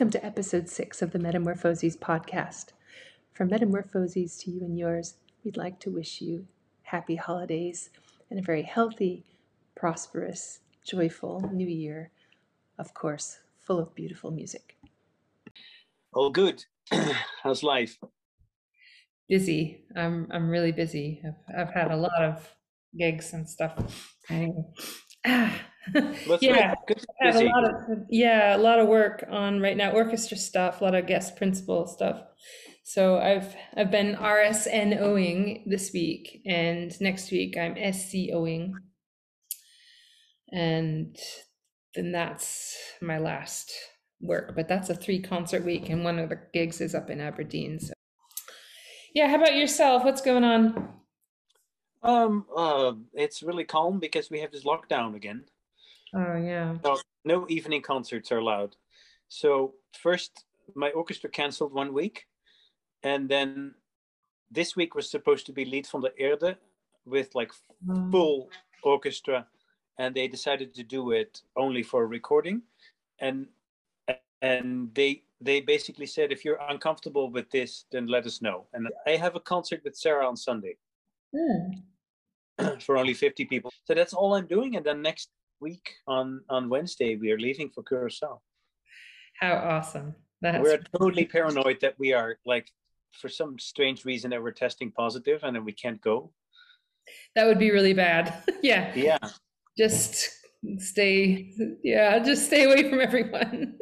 Welcome to episode six of the Metamorphoses podcast. From Metamorphoses to you and yours, we'd like to wish you happy holidays and a very healthy, prosperous, joyful new year. Of course, full of beautiful music. All good. How's life? Busy. I'm I'm really busy. I've I've had a lot of gigs and stuff. Anyway. Ah. Ah. yeah, I have a lot of yeah, a lot of work on right now, orchestra stuff, a lot of guest principal stuff. So I've I've been RSNOing this week, and next week I'm SCOing, and then that's my last work. But that's a three concert week, and one of the gigs is up in Aberdeen. So yeah, how about yourself? What's going on? Um, uh, it's really calm because we have this lockdown again. Oh yeah. No, no evening concerts are allowed. So first, my orchestra cancelled one week, and then this week was supposed to be Lied van de Erde with like mm. full orchestra, and they decided to do it only for recording, and and they they basically said if you're uncomfortable with this, then let us know. And I have a concert with Sarah on Sunday. Mm. for only 50 people. So that's all I'm doing. And then next week on on Wednesday we are leaving for Curacao. How awesome! That's we're totally paranoid that we are like for some strange reason that we're testing positive and then we can't go. That would be really bad. yeah. Yeah. Just stay. Yeah, just stay away from everyone.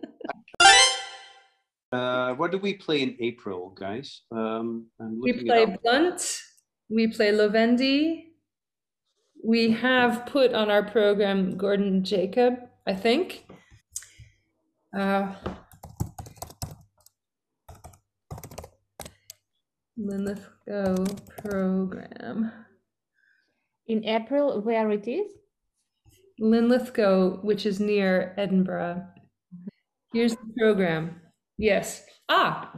uh, what do we play in April, guys? Um, we play Blunt. We play Lovendi we have put on our program Gordon Jacob, I think. Uh, Linlithgow program. In April, where it is? Linlithgow, which is near Edinburgh. Here's the program. Yes. Ah,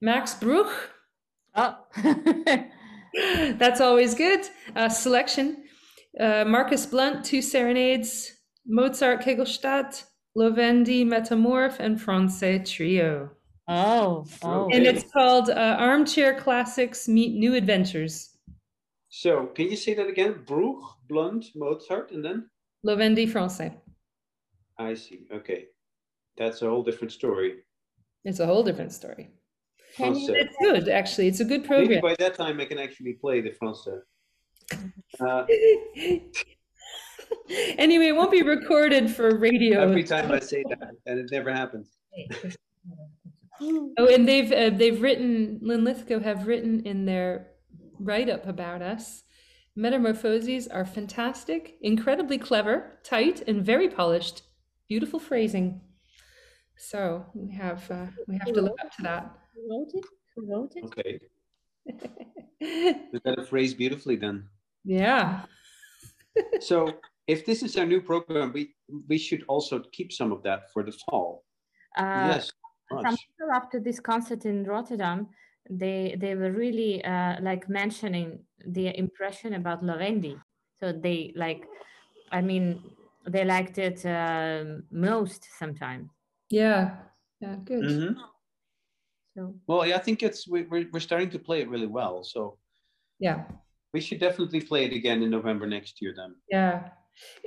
Max Bruch. Oh. That's always good. Uh, selection uh, Marcus Blunt, two serenades, Mozart Kegelstadt, Lovendi Metamorph, and Françaix Trio. Oh, oh. And it's called uh, Armchair Classics Meet New Adventures. So, can you say that again? Bruch, Blunt, Mozart, and then? Lovendi Françaix. I see. Okay. That's a whole different story. It's a whole different story. It's good, actually. It's a good program. Maybe by that time I can actually play the Françaix. Uh, anyway, it won't be recorded for radio. Every time I say that, and it never happens. oh, and they've uh, they've written Linlithgow have written in their write up about us. Metamorphoses are fantastic, incredibly clever, tight, and very polished. Beautiful phrasing. So we have uh, we have to live up to that. Who wrote it? Who wrote it? Okay. you got a phrase beautifully then. Yeah. so if this is our new program, we we should also keep some of that for the fall. Uh, yes. Some people after this concert in Rotterdam, they they were really uh, like mentioning the impression about Lovendi. So they like, I mean, they liked it uh, most sometimes. Yeah. Yeah. Good. Mm-hmm. So. Well, yeah, I think it's we, we're we're starting to play it really well. So. Yeah. We should definitely play it again in November next year then. Yeah.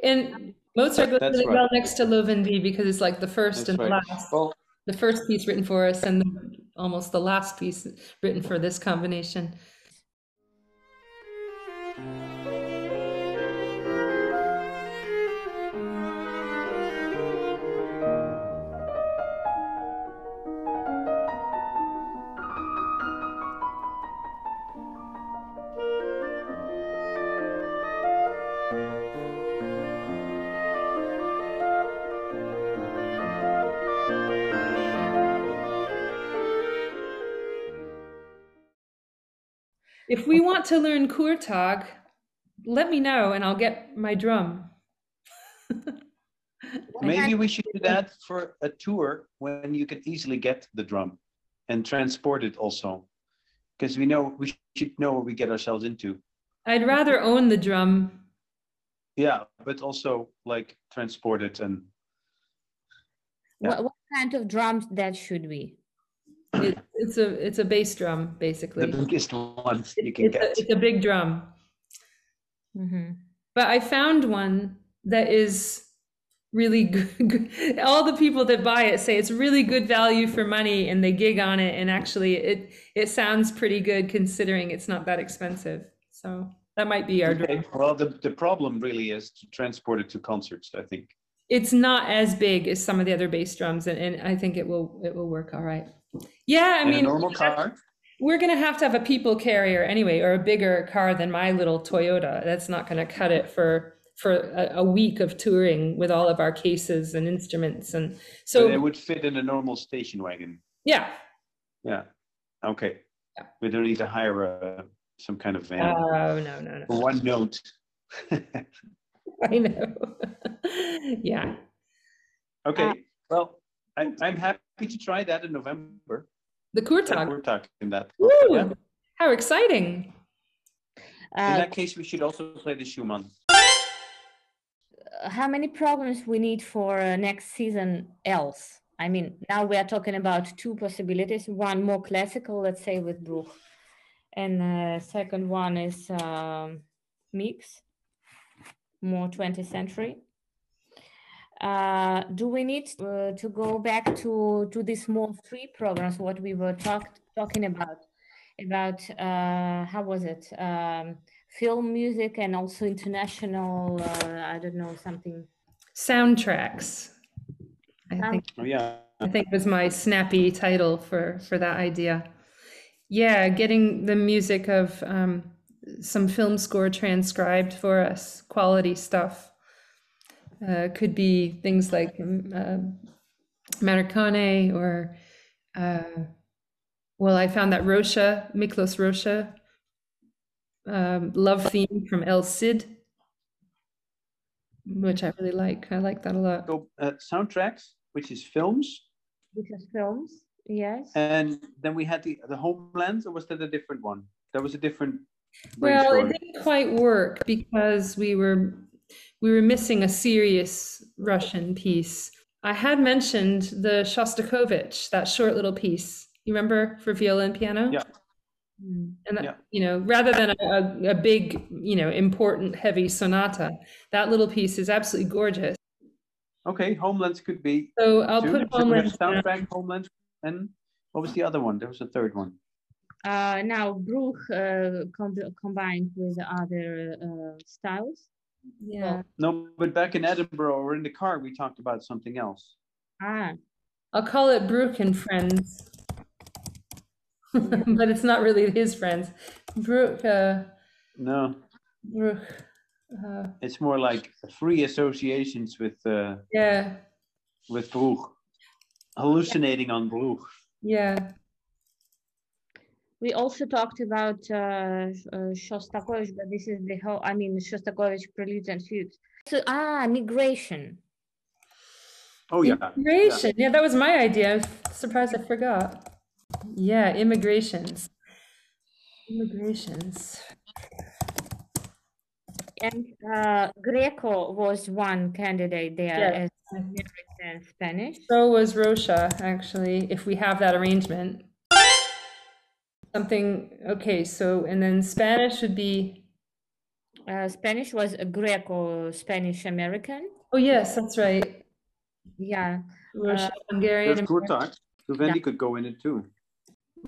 And Mozart goes really right. well next to Lovendi because it's like the first That's and right. last. Well, the first piece written for us and the, almost the last piece written for this combination. If we want to learn Kurtag, let me know and I'll get my drum. Maybe we should do that for a tour when you can easily get the drum and transport it also. Because we know we should know what we get ourselves into. I'd rather own the drum. Yeah, but also like transport it and Yeah. What, what kind of drums that should be? It, it's a it's a bass drum basically. The biggest one you can it's get. A, it's a big drum. Mm-hmm. But I found one that is really good. All the people that buy it say it's really good value for money, and they gig on it. And actually, it it sounds pretty good considering it's not that expensive. So that might be our. Okay. Well, the the problem really is to transport it to concerts. I think it's not as big as some of the other bass drums, and, and I think it will it will work all right. Yeah, I In mean, normal car. We're gonna have to have a people carrier anyway, or a bigger car than my little Toyota. That's not gonna cut it for for a, a week of touring with all of our cases and instruments, and so but it would fit in a normal station wagon. Yeah. Yeah. Okay. Yeah. We don't need to hire a some kind of van. Oh no no no. one note. I know. yeah. Okay. Uh, well, I, I'm happy to try that in November. The Kurtag. We're talking that. Ooh, yeah. How exciting! Uh, in that case, we should also play the Schumann. How many programs we need for uh, next season else? I mean, now we are talking about two possibilities. One more classical, let's say with Bruch, and the uh, second one is um, mix, more 20th century. Uh, do we need uh, to go back to to these more free programs? What we were talk, talking about about uh, how was it? Um, film music and also international. Uh, I don't know something. Soundtracks. I think. Oh, yeah. I think was my snappy title for for that idea. Yeah, getting the music of um, some film score transcribed for us, quality stuff uh, could be things like um, uh, Morricone or, uh, well, I found that Rózsa, Miklos Rózsa, um, love theme from El Cid, which I really like. I like that a lot. So uh, soundtracks, which is films. Which is films, yes. And then we had the the Homelands, or was that a different one? That was a different. Well, it didn't quite work because we were we were missing a serious Russian piece. I had mentioned the Shostakovich, that short little piece. You remember for viola and piano? Yeah. Mm. And that, yeah. you know, rather than a, a big, you know, important, heavy sonata, that little piece is absolutely gorgeous. Okay, Homelands could be. So I'll two. put Homelands. Soundtrack, Homelands, and what was the other one? There was a third one. Uh, now Bruch uh, com combined with other uh, styles. Yeah. No, but back in Edinburgh or in the car, we talked about something else. Ah. I'll call it Bruch and Friends. but it's not really his friends. Bruch. Uh, no. Bruch. Uh, it's more like free associations with. Uh, yeah. With Bruch. Hallucinating on Bruch. Yeah. We also talked about uh, uh, Shostakovich, but this is the whole, I mean, Shostakovich preludes and fugues. So, ah, migration. Oh, yeah. Immigration. Yeah. yeah, that was my idea. I'm surprised I forgot. Yeah, immigrations. Immigrations. And uh, Greco was one candidate there yeah. as American Spanish. So was Rocha, actually, if we have that arrangement. Something, okay, so, and then Spanish would be, Uh, Spanish was a Greco Spanish American. oh, yes, that's right. Yeah. Russian, Hungarian. That's Kurtag. Vivendi could go in it too.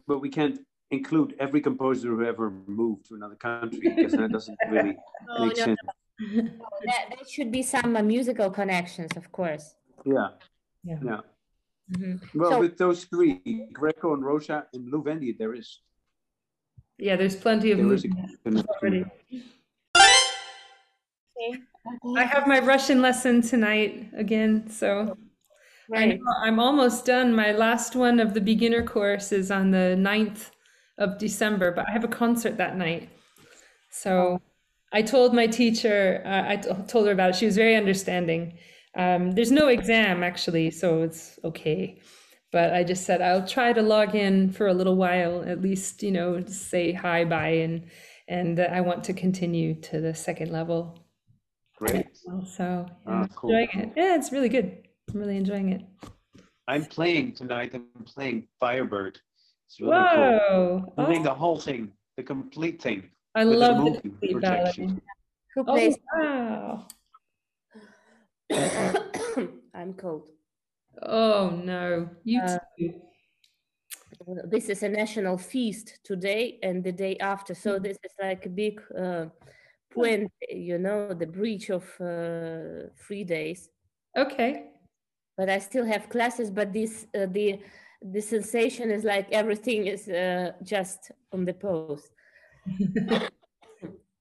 But we can't include every composer who ever moved to another country because that doesn't really No, make no, sense. no, That, that should be some uh, musical connections, of course. Yeah, Yeah. yeah. Mhm. Well, So- with those three, Greco and Rózsa and Louvendi, there is Yeah, there's plenty of there is a movement already. Okay. I have my Russian lesson tonight again, so I Right. know I'm almost done. My last one of the beginner course is on the 9th of December, but I have a concert that night. So I told my teacher, uh, I t- told her about it. She was very understanding. Um, there's no exam actually, so it's okay. But I just said I'll try to log in for a little while, at least you know, say hi, bye, and and I want to continue to the second level. Great. So yeah, Ah, cool. enjoying it. Yeah, it's really good. I'm really enjoying it. I'm playing tonight. I'm playing Firebird. It's really Whoa. cool. I'm playing oh. the whole thing, the complete thing. I love the complete ballad. Who plays? Oh, wow. I'm cold. Oh no, you uh, too. This is a national feast today and the day after. So mm. this is like a big uh, puente, you know, the breach of uh, three days. Okay. But I still have classes, but this uh, the the sensation is like everything is uh, just on the post.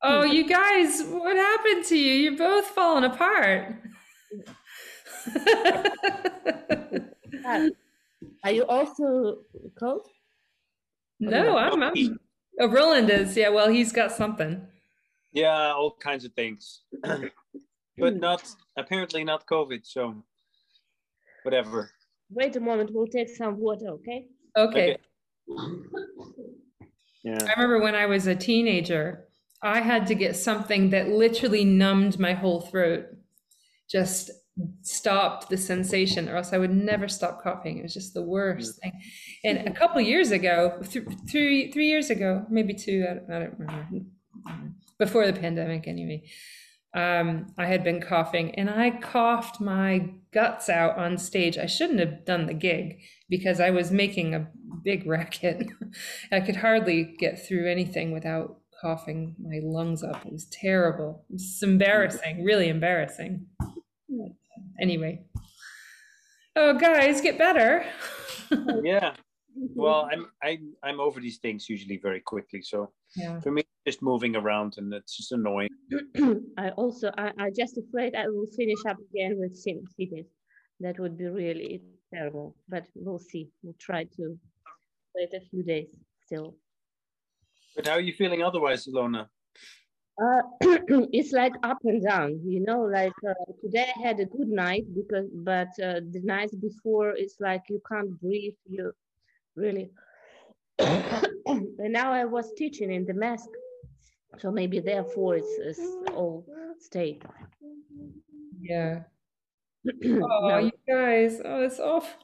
oh, you guys, what happened to you? You're both falling apart. Are you also cold? No, I'm, I'm. Oh, Roland is. Yeah, well, he's got something. Yeah, all kinds of things, but not apparently not COVID. So, whatever. Wait a moment. We'll take some water. Okay. Okay. okay. Yeah. I remember when I was a teenager, I had to get something that literally numbed my whole throat. Just stopped the sensation or else I would never stop coughing. It was just the worst thing. And a couple years ago, th- three, three years ago, maybe two, I don't, I don't remember, before the pandemic anyway, um, I had been coughing and I coughed my guts out on stage. I shouldn't have done the gig because I was making a big racket. I could hardly get through anything without coughing my lungs up. It was terrible. It was embarrassing, really embarrassing anyway. Oh, guys, get better. yeah. Well, I'm I'm I'm over these things usually very quickly. So yeah. for me, just moving around and it's just annoying. I also I, I just afraid I will finish up again with cities. That would be really terrible. But we'll see. We'll try to wait a few days still. But how are you feeling otherwise, Ilona? Uh, it's like up and down, you know. Like uh, today I had a good night because, but uh, the nights before it's like you can't breathe. You really. and now I was teaching in the mask, so maybe therefore it's, it's all stayed. Yeah. oh, no. you guys! Oh, it's off.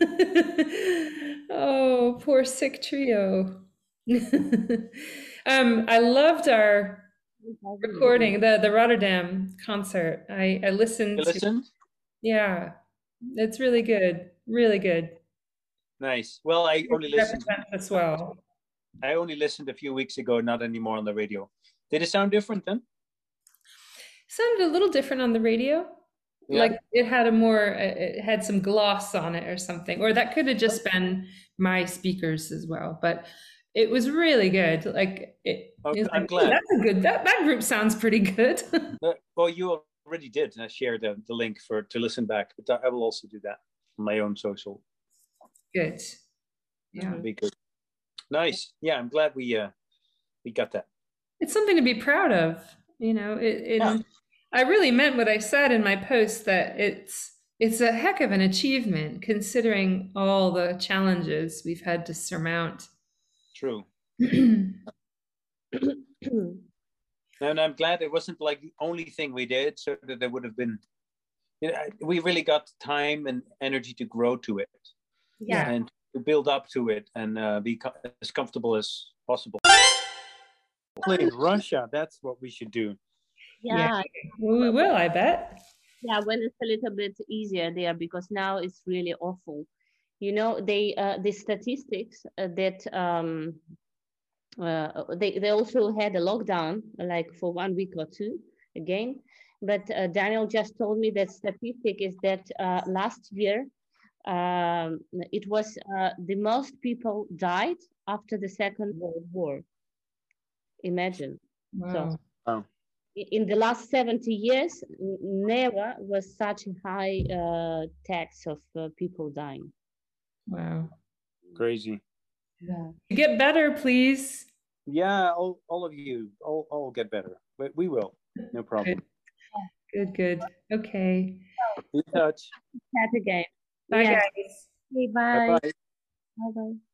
oh, poor sick trio. um, I loved our recording, the the Rotterdam concert. I I listened. You listened? To, yeah, it's really good. Really good. Nice. Well, I only listened as well. I only listened a few weeks ago, not anymore on the radio. Did it sound different then? sounded a little different on the radio. Yeah. Like it had a more, it had some gloss on it or something, or that could have just been my speakers as well. But it was really good. Like it, okay, I'm like, glad. That's a good. That that group sounds pretty good. well, you already did. I shared the, the link for to listen back, but I will also do that on my own social. Good. Yeah. Be good. Nice. Yeah, I'm glad we uh we got that. It's something to be proud of. You know, it, it yeah. I really meant what I said in my post that it's it's a heck of an achievement considering all the challenges we've had to surmount True. and I'm glad it wasn't like the only thing we did, so that there would have been. You know, we really got time and energy to grow to it, yeah, and to build up to it and uh, be co- as comfortable as possible. Play Russia. That's what we should do. Yeah. yeah. we will. I bet. Yeah, when it's a little bit easier there because now it's really awful you know they uh, the statistics uh, that um, uh, they, they also had a lockdown like for one week or two again but uh, daniel just told me that statistic is that uh, last year um, it was uh, the most people died after the second world war imagine wow. so wow. in the last 70 years never was such a high tax of people dying Wow. Crazy. Yeah. Get better, please. Yeah, all, all of you, all, all get better. But we will. No problem. Good, good. good. Okay. Be in touch. Chat again. Bye, yes. guys. Okay, bye. Bye-bye. Bye-bye.